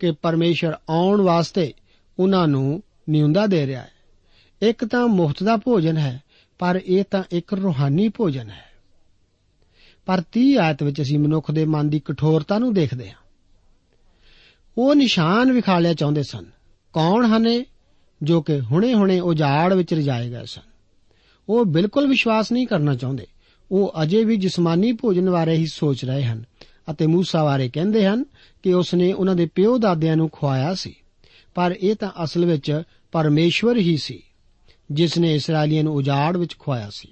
ਕਿ ਪਰਮੇਸ਼ਰ ਆਉਣ ਵਾਸਤੇ ਉਹਨਾਂ ਨੂੰ ਨਿਯੰਦਾ ਦੇ ਰਿਹਾ ਹੈ। ਇੱਕ ਤਾਂ ਮੁਫਤ ਦਾ ਭੋਜਨ ਹੈ, ਪਰ ਇਹ ਤਾਂ ਇੱਕ ਰੂਹਾਨੀ ਭੋਜਨ ਹੈ। ਪਰ 30 ਆਇਤ ਵਿੱਚ ਅਸੀਂ ਮਨੁੱਖ ਦੇ ਮਨ ਦੀ ਕਠੋਰਤਾ ਨੂੰ ਦੇਖਦੇ ਹਾਂ। ਉਹ ਨਿਸ਼ਾਨ ਵਿਖਾਲਿਆ ਚਾਹੁੰਦੇ ਸਨ। ਕੌਣ ਹਨ ਇਹ ਜੋ ਕਿ ਹੁਣੇ-ਹੁਣੇ ਉਜਾੜ ਵਿੱਚ ਰਜਾਏ ਗਏ ਸਨ? ਉਹ ਬਿਲਕੁਲ ਵਿਸ਼ਵਾਸ ਨਹੀਂ ਕਰਨਾ ਚਾਹੁੰਦੇ। ਉਹ ਅਜੇ ਵੀ ਜਿਸਮਾਨੀ ਭੋਜਨ ਬਾਰੇ ਹੀ ਸੋਚ ਰਹੇ ਹਨ ਅਤੇ موسی ਬਾਰੇ ਕਹਿੰਦੇ ਹਨ ਕਿ ਉਸ ਨੇ ਉਹਨਾਂ ਦੇ ਪਿਓ ਦਾਦਿਆਂ ਨੂੰ ਖਵਾਇਆ ਸੀ। ਪਰ ਇਹ ਤਾਂ ਅਸਲ ਵਿੱਚ ਪਰਮੇਸ਼ਵਰ ਹੀ ਸੀ ਜਿਸ ਨੇ ਇਸرائیਲੀਆਂ ਨੂੰ ਉਜਾੜ ਵਿੱਚ ਖਵਾਇਆ ਸੀ।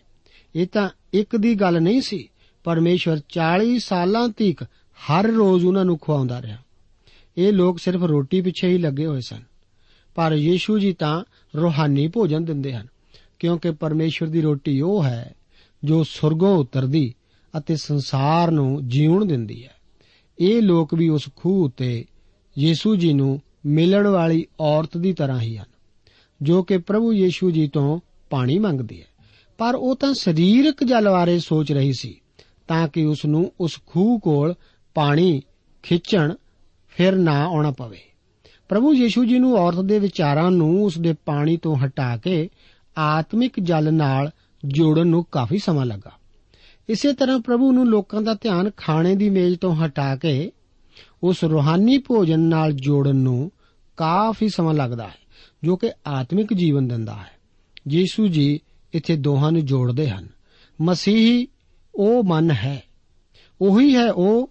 ਇਹ ਤਾਂ ਇੱਕ ਦੀ ਗੱਲ ਨਹੀਂ ਸੀ, ਪਰਮੇਸ਼ਵਰ 40 ਸਾਲਾਂ ਤੀਕ ਹਰ ਰੋਜ਼ ਉਹਨਾਂ ਨੂੰ ਖਵਾਉਂਦਾ ਰਿਹਾ। ਇਹ ਲੋਕ ਸਿਰਫ ਰੋਟੀ ਪਿੱਛੇ ਹੀ ਲੱਗੇ ਹੋਏ ਸਨ, ਪਰ ਯੀਸ਼ੂ ਜੀ ਤਾਂ ਰੋਹਾਨੀ ਭੋਜਨ ਦਿੰਦੇ ਹਨ। ਕਿਉਂਕਿ ਪਰਮੇਸ਼ਵਰ ਦੀ ਰੋਟੀ ਉਹ ਹੈ ਜੋ ਸੁਰਗੋਂ ਉਤਰਦੀ ਅਤੇ ਸੰਸਾਰ ਨੂੰ ਜੀਉਣ ਦਿੰਦੀ ਹੈ। ਇਹ ਲੋਕ ਵੀ ਉਸ ਖੂਹ ਉਤੇ ਯੀਸ਼ੂ ਜੀ ਨੂੰ ਮਿਲਣ ਵਾਲੀ ਔਰਤ ਦੀ ਤਰ੍ਹਾਂ ਹੀ ਹਨ, ਜੋ ਕਿ ਪ੍ਰਭੂ ਯੀਸ਼ੂ ਜੀ ਤੋਂ ਪਾਣੀ ਮੰਗਦੀ ਹੈ। ਪਰ ਉਹ ਤਾਂ ਸਰੀਰਕ ਜਲ ਬਾਰੇ ਸੋਚ ਰਹੀ ਸੀ, ਤਾਂ ਕਿ ਉਸ ਨੂੰ ਉਸ ਖੂਹ ਕੋਲ ਪਾਣੀ ਖਿੱਚਣ ਫਿਰ ਨਾ ਆਉਣਾ ਪਵੇ। ਪ੍ਰਭੂ ਯੀਸ਼ੂ ਜੀ ਨੂੰ ਔਰਤ ਦੇ ਵਿਚਾਰਾਂ ਨੂੰ ਉਸ ਦੇ ਪਾਣੀ ਤੋਂ ਹਟਾ ਕੇ ਆਤਮਿਕ ਜਲ ਨਾਲ ਜੋੜਨ ਨੂੰ ਕਾਫੀ ਸਮਾਂ ਲੱਗਾ। ਇਸੇ ਤਰ੍ਹਾਂ ਪ੍ਰਭੂ ਨੂੰ ਲੋਕਾਂ ਦਾ ਧਿਆਨ ਖਾਣੇ ਦੀ ਮੇਜ਼ ਤੋਂ ਹਟਾ ਕੇ ਉਸ ਰੂਹਾਨੀ ਭੋਜਨ ਨਾਲ ਜੋੜਨ ਨੂੰ ਕਾਫੀ ਸਮਾਂ ਲੱਗਦਾ ਹੈ, ਜੋ ਕਿ ਆਤਮਿਕ ਜੀਵਨ ਦਿੰਦਾ ਹੈ। ਯੀਸ਼ੂ ਜੀ ਇੱਥੇ ਦੋਹਾਂ ਨੂੰ ਜੋੜਦੇ ਹਨ। ਮਸੀਹੀ ਉਹ ਮਨ ਹੈ, ਉਹੀ ਹੈ ਉਹ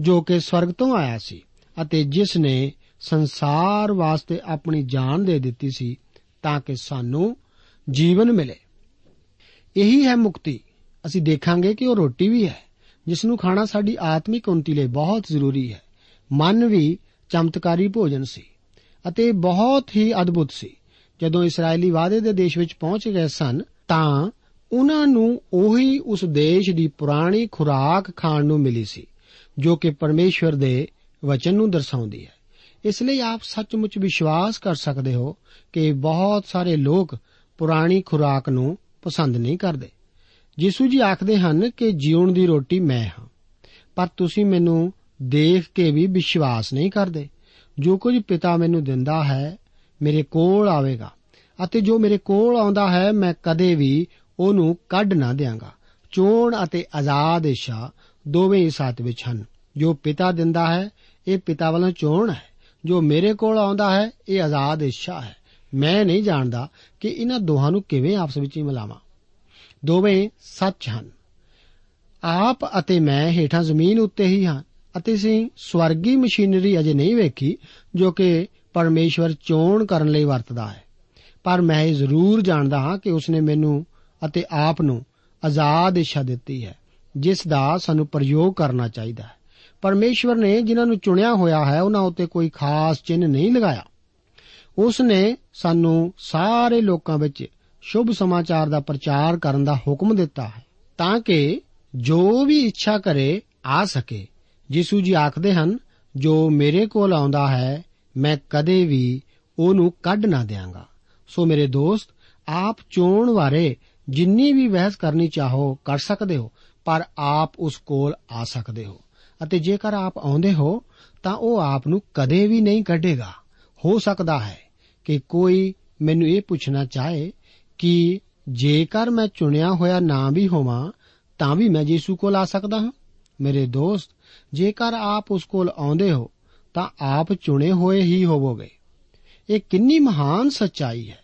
ਜੋ ਕਿ ਸਵਰਗ ਤੋਂ ਆਇਆ ਸੀ ਅਤੇ ਜਿਸ ਨੇ ਸੰਸਾਰ ਵਾਸਤੇ ਆਪਣੀ ਜਾਨ ਦੇ ਦਿੱਤੀ ਸੀ ਤਾਂ ਕਿ ਸਾਨੂੰ ਜੀਵਨ ਮਿਲੇ। ਇਹੀ ਹੈ ਮੁਕਤੀ। ਅਸੀਂ ਦੇਖਾਂਗੇ ਕਿ ਉਹ ਰੋਟੀ ਵੀ ਹੈ ਜਿਸ ਨੂੰ ਖਾਣਾ ਸਾਡੀ ਆਤਮਿਕ ਉન્નਤੀ ਲਈ ਬਹੁਤ ਜ਼ਰੂਰੀ ਹੈ। ਮਨ ਵੀ ਚਮਤਕਾਰੀ ਭੋਜਨ ਸੀ ਅਤੇ ਬਹੁਤ ਹੀ ਅਦਭੁਤ ਸੀ। ਜਦੋਂ ਇਸرائیਲੀ ਵਾਅਦੇ ਦੇ ਦੇਸ਼ ਵਿੱਚ ਪਹੁੰਚ ਗਏ ਸਨ, ਤਾਂ ਉਹਨਾਂ ਨੂੰ ਉਹੀ ਉਸ ਦੇਸ਼ ਦੀ ਪੁਰਾਣੀ ਖੁਰਾਕ ਖਾਣ ਨੂੰ ਮਿਲੀ ਸੀ, ਜੋ ਕਿ ਪਰਮੇਸ਼ਵਰ ਦੇ ਵਚਨ ਨੂੰ ਦਰਸਾਉਂਦੀ ਹੈ। ਇਸ ਲਈ ਆਪ ਸੱਚਮੁੱਚ ਵਿਸ਼ਵਾਸ ਕਰ ਸਕਦੇ ਹੋ ਕਿ ਬਹੁਤ ਸਾਰੇ ਲੋਕ ਪੁਰਾਣੀ ਖੁਰਾਕ ਨੂੰ ਪਸੰਦ ਨਹੀਂ ਕਰਦੇ। ਯਿਸੂ ਜੀ ਆਖਦੇ ਹਨ ਕਿ ਜੀਉਣ ਦੀ ਰੋਟੀ ਮੈਂ ਹਾਂ, ਪਰ ਤੁਸੀਂ ਮੈਨੂੰ ਦੇਖ ਕੇ ਵੀ ਵਿਸ਼ਵਾਸ ਨਹੀਂ ਕਰਦੇ। ਜੋ ਕੁਝ ਪਿਤਾ ਮੈਨੂੰ ਦਿੰਦਾ ਹੈ, ਮੇਰੇ ਕੋਲ ਆਵੇਗਾ, ਅਤੇ ਜੋ ਮੇਰੇ ਕੋਲ ਆਉਂਦਾ ਹੈ, ਮੈਂ ਕਦੇ ਵੀ ਉਹਨੂੰ ਕੱਢ ਨਾ ਦਿਆਂਗਾ। ਚੋਣ ਅਤੇ ਆਜ਼ਾਦ ਇੱਛਾ ਦੋਵੇਂ ਹੀ ਸਾਥ ਵਿੱਚ ਹਨ। ਜੋ ਪਿਤਾ ਦਿੰਦਾ ਹੈ, ਇਹ ਪਿਤਾ ਵੱਲੋਂ ਚੋਣ ਹੈ। ਜੋ ਮੇਰੇ ਕੋਲ ਆਉਂਦਾ ਹੈ, ਇਹ ਆਜ਼ਾਦ ਇੱਛਾ ਹੈ। ਮੈਂ ਨਹੀਂ ਜਾਣਦਾ ਕਿ ਇਹਨਾਂ ਦੋਹਾਂ ਨੂੰ ਕਿਵੇਂ ਆਪਸ ਵਿੱਚ ਹੀ ਮਿਲਾਵਾਂ। ਦੋਵੇਂ ਸੱਚ ਹਨ। ਆਪ ਅਤੇ ਮੈਂ ਹੇਠਾਂ ਜ਼ਮੀਨ ਉੱਤੇ ਹੀ ਹਾਂ ਅਤੇ ਅਸੀਂ ਸਵਰਗੀ ਮਸ਼ੀਨਰੀ ਅਜੇ ਨਹੀਂ ਵੇਖੀ ਜੋ ਕਿ ਪਰਮੇਸ਼ਵਰ ਚੋਣ ਕਰਨ ਲਈ ਵਰਤਦਾ ਹੈ। ਪਰ ਮੈਂ ਇਹ ਜ਼ਰੂਰ ਜਾਣਦਾ ਹਾਂ ਕਿ ਉਸਨੇ ਮੈਨੂੰ ਅਤੇ ਆਪ ਨੂੰ ਆਜ਼ਾਦ ਇੱਛਾ ਦਿੱਤੀ ਹੈ, ਜਿਸ ਦਾ ਸਾਨੂੰ ਪ੍ਰਯੋਗ ਕਰਨਾ ਚਾਹੀਦਾ ਹੈ। ਪਰਮੇਸ਼ਵਰ ਨੇ ਜਿਨ੍ਹਾਂ ਨੂੰ ਚੁਣਿਆ ਹੋਇਆ ਹੈ, ਉਹਨਾਂ ਉੱਤੇ ਕੋਈ ਖਾਸ ਚਿੰਨ੍ਹ ਨਹੀਂ ਲਗਾਇਆ। ਉਸ ਨੇ ਸਾਨੂੰ ਸਾਰੇ ਲੋਕਾਂ ਵਿੱਚ ਸ਼ੁਭ ਸਮਾਚਾਰ ਦਾ ਪ੍ਰਚਾਰ ਕਰਨ ਦਾ ਹੁਕਮ ਦਿੱਤਾ ਹੈ, ਤਾਂ ਕਿ ਜੋ ਵੀ ਇੱਛਾ ਕਰੇ ਆ ਸਕੇ। ਯਿਸੂ ਜੀ ਆਖਦੇ ਹਨ, ਜੋ ਮੇਰੇ ਕੋਲ ਆਉਂਦਾ ਹੈ, ਮੈਂ ਕਦੇ ਵੀ ਉਹਨੂੰ ਕੱਢ ਨਾ ਦਿਆਂਗਾ। ਸੋ ਮੇਰੇ ਦੋਸਤ, ਆਪ ਚੋਣ ਬਾਰੇ ਜਿੰਨੀ ਵੀ ਬਹਿਸ ਕਰਨੀ ਚਾਹੋ, ਕਰ ਸਕਦੇ ਹੋ, ਪਰ ਆਪ ਉਸ ਕੋਲ ਆ ਸਕਦੇ ਹੋ। ਅਤੇ ਜੇਕਰ ਆਪ ਆਉਂਦੇ ਹੋ, ਤਾਂ ਉਹ ਆਪ ਨੂੰ ਕਦੇ ਵੀ ਨਹੀਂ ਕੱਢੇਗਾ। ਹੋ ਸਕਦਾ ਹੈ ਕਿ ਕੋਈ ਮੈਨੂੰ ਇਹ ਪੁੱਛਣਾ ਚਾਹੇ ਕਿ ਜੇਕਰ ਮੈਂ ਚੁਣਿਆ ਹੋਇਆ ਨਾ ਵੀ ਹੋਵਾਂ, ਤਾਂ ਵੀ ਮੈਂ ਯੀਸ਼ੂ ਕੋਲ ਆ ਸਕਦਾ ਹਾਂ? ਮੇਰੇ ਦੋਸਤ, ਜੇਕਰ ਆਪ ਉਸ ਕੋਲ ਆਉਂਦੇ ਹੋ, ਤਾਂ ਆਪ ਚੁਣੇ ਹੋਏ ਹੀ ਹੋਵੋਗੇ। ਇਹ ਕਿੰਨੀ ਮਹਾਨ ਸੱਚਾਈ ਹੈ।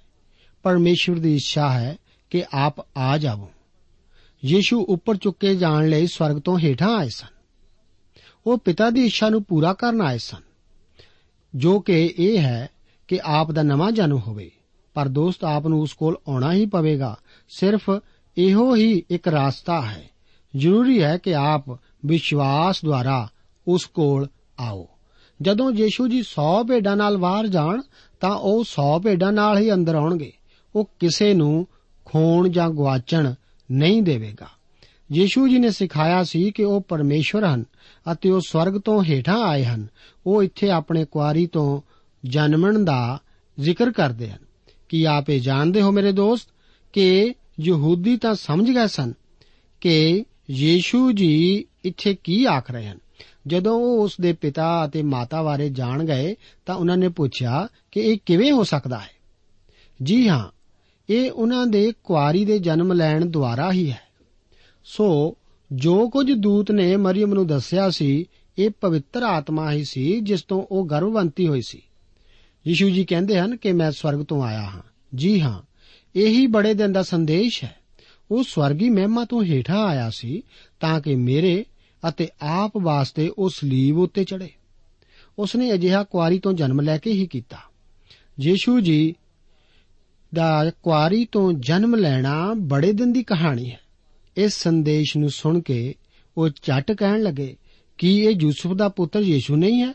ਪਰਮੇਸ਼ਵਰ ਦੀ ਇੱਛਾ ਹੈ ਕਿ ਆਪ ਆ ਜਾਵੋ। ਯੀਸ਼ੂ ਉੱਪਰ ਚੁੱਕੇ ਜਾਣ ਲਈ ਸਵਰਗ ਤੋਂ ਹੇਠਾਂ ਆਏ ਸਨ। ਉਹ ਪਿਤਾ ਦੀ ਇੱਛਾ ਨੂੰ ਪੂਰਾ ਕਰਨ ਆਏ ਸਨ। ਜੋ ਕਿ ਇਹ ਹੈ ਕਿ ਆਪ ਦਾ ਨਵਾਂ ਜਨਮ ਹੋਵੇ। ਪਰ ਦੋਸਤ, ਆਪ ਨੂੰ ਉਸ ਕੋਲ ਆਉਣਾ ਹੀ ਪਵੇਗਾ। ਸਿਰਫ ਇਹੋ ਹੀ ਇੱਕ ਰਾਸਤਾ ਹੈ। ਜ਼ਰੂਰੀ ਹੈ ਕਿ ਆਪ ਵਿਸ਼ਵਾਸ ਦੁਆਰਾ ਉਸ ਕੋਲ ਆਓ। ਜਦੋਂ ਯੀਸ਼ੂ ਜੀ 100 ਭੇਡਾਂ ਨਾਲ ਬਾਹਰ ਜਾਣ, ਤਾਂ ਉਹ 100 ਭੇਡਾਂ ਨਾਲ ਹੀ ਅੰਦਰ ਆਉਣਗੇ। ਉਹ ਕਿਸੇ ਨੂੰ ਖੋਣ ਜਾਂ ਗਵਾਚਣ ਨਹੀਂ ਦੇਵੇਗਾ। ਯੀਸ਼ੂ ਜੀ ਨੇ ਸਿਖਾਇਆ ਸੀ ਕਿ ਉਹ ਪਰਮੇਸ਼ਵਰ ਹਨ ਅਤੇ ਉਹ ਸਵਰਗ ਤੋਂ ਹੇਠਾਂ ਆਏ ਹਨ। ਉਹ ਇੱਥੇ ਆਪਣੇ ਕੁਆਰੀ ਤੋਂ ਜਨਮਣ ਦਾ ਜ਼ਿਕਰ ਕਰਦੇ ਹਨ। ਕੀ ਆਪ ਇਹ ਜਾਣਦੇ ਹੋ ਮੇਰੇ ਦੋਸਤ ਕਿ ਯਹੂਦੀ ਤਾਂ ਸਮਝ ਗਏ ਸਨ ਕਿ ਯੀਸ਼ੂ ਜੀ ਇੱਥੇ ਕੀ ਆਖ ਰਹੇ ਹਨ। ਜਦੋਂ ਉਹ ਉਸ ਦੇ ਪਿਤਾ ਅਤੇ ਮਾਤਾ ਬਾਰੇ ਜਾਣ ਗਏ ਤਾਂ ਉਹਨਾਂ ਨੇ ਪੁੱਛਿਆ ਕਿ ਇਹ ਕਿਵੇਂ ਹੋ ਸਕਦਾ ਹੈ। ਜੀ ਹਾਂ, ਇਹ ਉਹਨਾਂ ਦੇ ਕੁਆਰੀ ਦੇ ਜਨਮ ਲੈਣ ਦੁਆਰਾ ਹੀ ਹੈ। ਸੋ ਜੋ ਕੁਝ ਦੂਤ ਨੇ ਮਰੀਮ ਨੂੰ ਦੱਸਿਆ ਸੀ, ਇਹ ਪਵਿੱਤਰ ਆਤਮਾ ਹੀ ਸੀ ਜਿਸ ਤੋਂ ਉਹ ਗਰਭਵੰਤੀ ਹੋਈ ਸੀ। ਯੀਸ਼ੂ ਜੀ ਕਹਿੰਦੇ ਹਨ ਕਿ ਮੈਂ ਸਵਰਗ ਤੋਂ ਆਇਆ ਹਾਂ। ਜੀ ਹਾਂ, ਇਹੀ ਬੜੇ ਦਿਨ ਦਾ ਸੰਦੇਸ਼ ਹੈ। ਉਹ ਸਵਰਗੀ ਮਹਿਮਾ ਤੋਂ ਹੇਠਾਂ ਆਇਆ ਸੀ ਤਾਂ ਕਿ ਮੇਰੇ ਅਤੇ ਆਪ ਵਾਸਤੇ ਉਹ ਸਲੀਬ ਉੱਤੇ ਚੜੇ ਉਸਨੇ ਅਜਿਹਾ ਕੁਆਰੀ ਤੋਂ ਜਨਮ ਲੈ ਕੇ ਹੀ ਕੀਤਾ। ਯੀਸ਼ੂ ਜੀ ਦਾ ਕੁਆਰੀ ਤੋਂ ਜਨਮ ਲੈਣਾ ਬੜੇ ਦਿਨ ਦੀ ਕਹਾਣੀ ਹੈ। ਇਸ ਸੰਦੇਸ਼ ਨੂੰ ਸੁਣ ਕੇ ਉਹ ਝਟ ਕਹਿਣ ਲੱਗੇ, ਕਿ ਇਹ ਯੂਸਫ ਦਾ ਪੁੱਤਰ ਯੀਸ਼ੂ ਨਹੀਂ ਹੈ?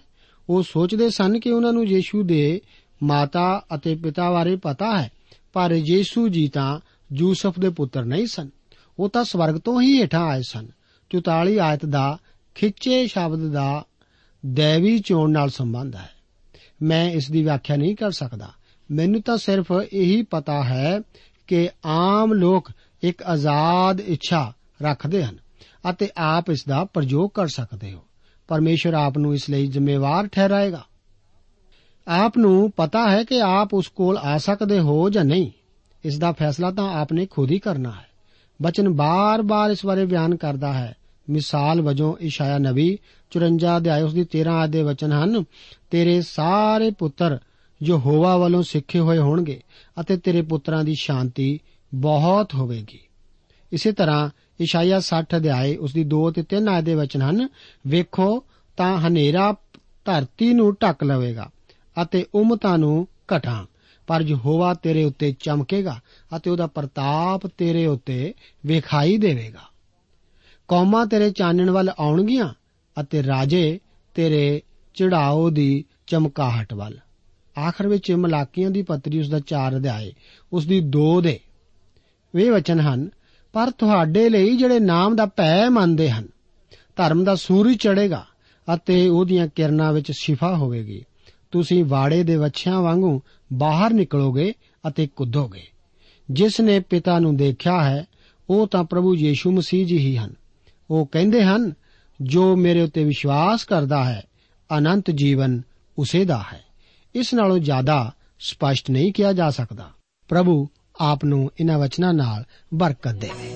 ਉਹ ਸੋਚਦੇ ਸਨ ਕਿ ਉਹਨਾਂ ਨੂੰ ਯੀਸ਼ੂ ਦੇ ਮਾਤਾ ਅਤੇ ਪਿਤਾ ਬਾਰੇ ਪਤਾ ਹੈ, ਪਰ ਯੀਸ਼ੂ ਜੀ ਤਾਂ ਯੂਸਫ ਦੇ ਪੁੱਤਰ ਨਹੀਂ ਸਨ। ਉਹ ਤਾਂ ਸਵਰਗ ਤੋਂ ਹੀ ਹੇਠਾਂ ਆਏ ਸਨ। 44 ਆਇਤ ਦਾ ਖਿੱਚੇ ਸ਼ਬਦ ਦਾ ਦੇਵੀ ਚੋਣ ਨਾਲ ਸੰਬੰਧ ਹੈ। ਮੈਂ ਇਸ ਦੀ ਵਿਆਖਿਆ ਨਹੀਂ ਕਰ ਸਕਦਾ। ਮੈਨੂੰ ਤਾਂ ਸਿਰਫ ਇਹੀ ਪਤਾ ਹੈ ਕਿ ਆਮ ਲੋਕ ਇੱਕ ਆਜ਼ਾਦ ਇੱਛਾ ਰੱਖਦੇ ਹਨ ਅਤੇ ਆਪ ਇਸ ਦਾ ਪ੍ਰਯੋਗ ਕਰ ਸਕਦੇ ਹੋ। ਪਰਮੇਸ਼ਰ ਆਪ ਨੂੰ ਇਸ ਲਈ ਜ਼ਿੰਮੇਵਾਰ ਠਹਿਰਾਏਗਾ। ਆਪ ਨੂੰ ਪਤਾ ਹੈ ਕਿ ਆਪ ਉਸ ਕੋਲ ਆ ਸਕਦੇ ਹੋ ਜਾਂ ਨਹੀਂ। ਇਸ ਦਾ ਫੈਸਲਾ ਤਾਂ ਆਪ ਨੇ ਖੁਦ ਹੀ ਕਰਨਾ ਹੈ। ਬਚਨ ਬਾਰ-ਬਾਰ ਇਸ ਬਾਰੇ ਬਿਆਨ ਕਰਦਾ ਹੈ। ਮਿਸਾਲ ਵਜੋਂ ਇਸ਼ਾਇਆ ਨਬੀ 54 ਅਧਿਆਇ ਉਸ ਦੀ 13 ਆਇਤ ਦੇ ਵਚਨ ਹਨ, ਤੇਰੇ ਸਾਰੇ ਪੁੱਤਰ ਯਹੋਵਾ ਵੱਲੋਂ ਸਿੱਖੇ ਹੋਏ ਹੋਣਗੇ ਅਤੇ ਤੇਰੇ ਪੁੱਤਰਾਂ ਦੀ ਸ਼ਾਂਤੀ ਬਹੁਤ ਹੋਵੇਗੀ। ਇਸੇ ਤਰ੍ਹਾਂ ਇਸ਼ਾਇਆ 60 ਅਧਿਆਇ ਉਸ ਦੀ 2 ਤੇ 3 ਆਇਤ ਦੇ ਵਚਨ ਹਨ, ਵੇਖੋ ਤਾਂ ਹਨੇਰਾ ਧਰਤੀ ਨੂੰ ਢੱਕ ਲਵੇਗਾ ਅਤੇ ਉਮਤਾਂ ਨੂੰ ਘਟਾਂ, ਪਰ ਯਹੋਵਾ ਤੇਰੇ ਉੱਤੇ ਚਮਕੇਗਾ ਅਤੇ ਉਹਦਾ ਪ੍ਰਤਾਪ ਤੇਰੇ ਉੱਤੇ ਵਿਖਾਈ ਦੇਵੇਗਾ। ਕੌਮਾਂ ਤੇਰੇ ਚਾਨਣ ਵੱਲ ਆਉਣਗੀਆਂ ਅਤੇ ਰਾਜੇ ਤੇਰੇ ਚੜਾਓ ਦੀ ਚਮਕਾਹਟ ਵੱਲ। ਆਖਰ ਵਿੱਚ ਮਲਾਕੀਆਂ ਦੀ ਪੱਤਰੀ ਉਸ ਦਾ 4 ਅਧਿਆਏ ਉਸ ਦੀ 2 ਦੇ। ਵੇ ਵਚਨ ਹਨ ਪਰ ਤੁਹਾਡੇ ਲਈ ਜਿਹੜੇ ਨਾਮ ਦਾ ਭੈ ਮੰਨਦੇ ਹਨ, ਧਰਮ ਦਾ ਸੂਰਜ ਚੜੇਗਾ ਅਤੇ ਉਹਦੀਆਂ ਕਿਰਨਾਂ ਵਿੱਚ ਸ਼ਿਫਾ ਹੋਵੇਗੀ। ਤੁਸੀਂ ਵਾੜੇ ਦੇ ਵੱਛਿਆਂ ਵਾਂਗੂ ਬਾਹਰ ਨਿਕਲੋਗੇ ਅਤੇ ਕੁੱਦੋਗੇ। ਜਿਸ ਨੇ ਪਿਤਾ ਨੂੰ ਦੇਖਿਆ ਹੈ, ਉਹ ਤਾਂ ਪ੍ਰਭੂ ਯੀਸ਼ੂ ਮਸੀਹ ਜੀ ਹੀ ਹਨ। ਉਹ ਕਹਿੰਦੇ ਹਨ, ਜੋ ਮੇਰੇ ਉੱਤੇ ਵਿਸ਼ਵਾਸ ਕਰਦਾ ਹੈ, ਅਨੰਤ ਜੀਵਨ ਉਸੇ ਦਾ ਹੈ। ਇਸ ਨਾਲੋਂ ਜ਼ਿਆਦਾ ਸਪਸ਼ਟ ਨਹੀਂ ਕਿਹਾ ਜਾ ਸਕਦਾ। ਪ੍ਰਭੂ ਆਪ ਨੂੰ ਇਹਨਾਂ ਵਚਨਾਂ ਨਾਲ ਬਰਕਤ ਦੇਵੇ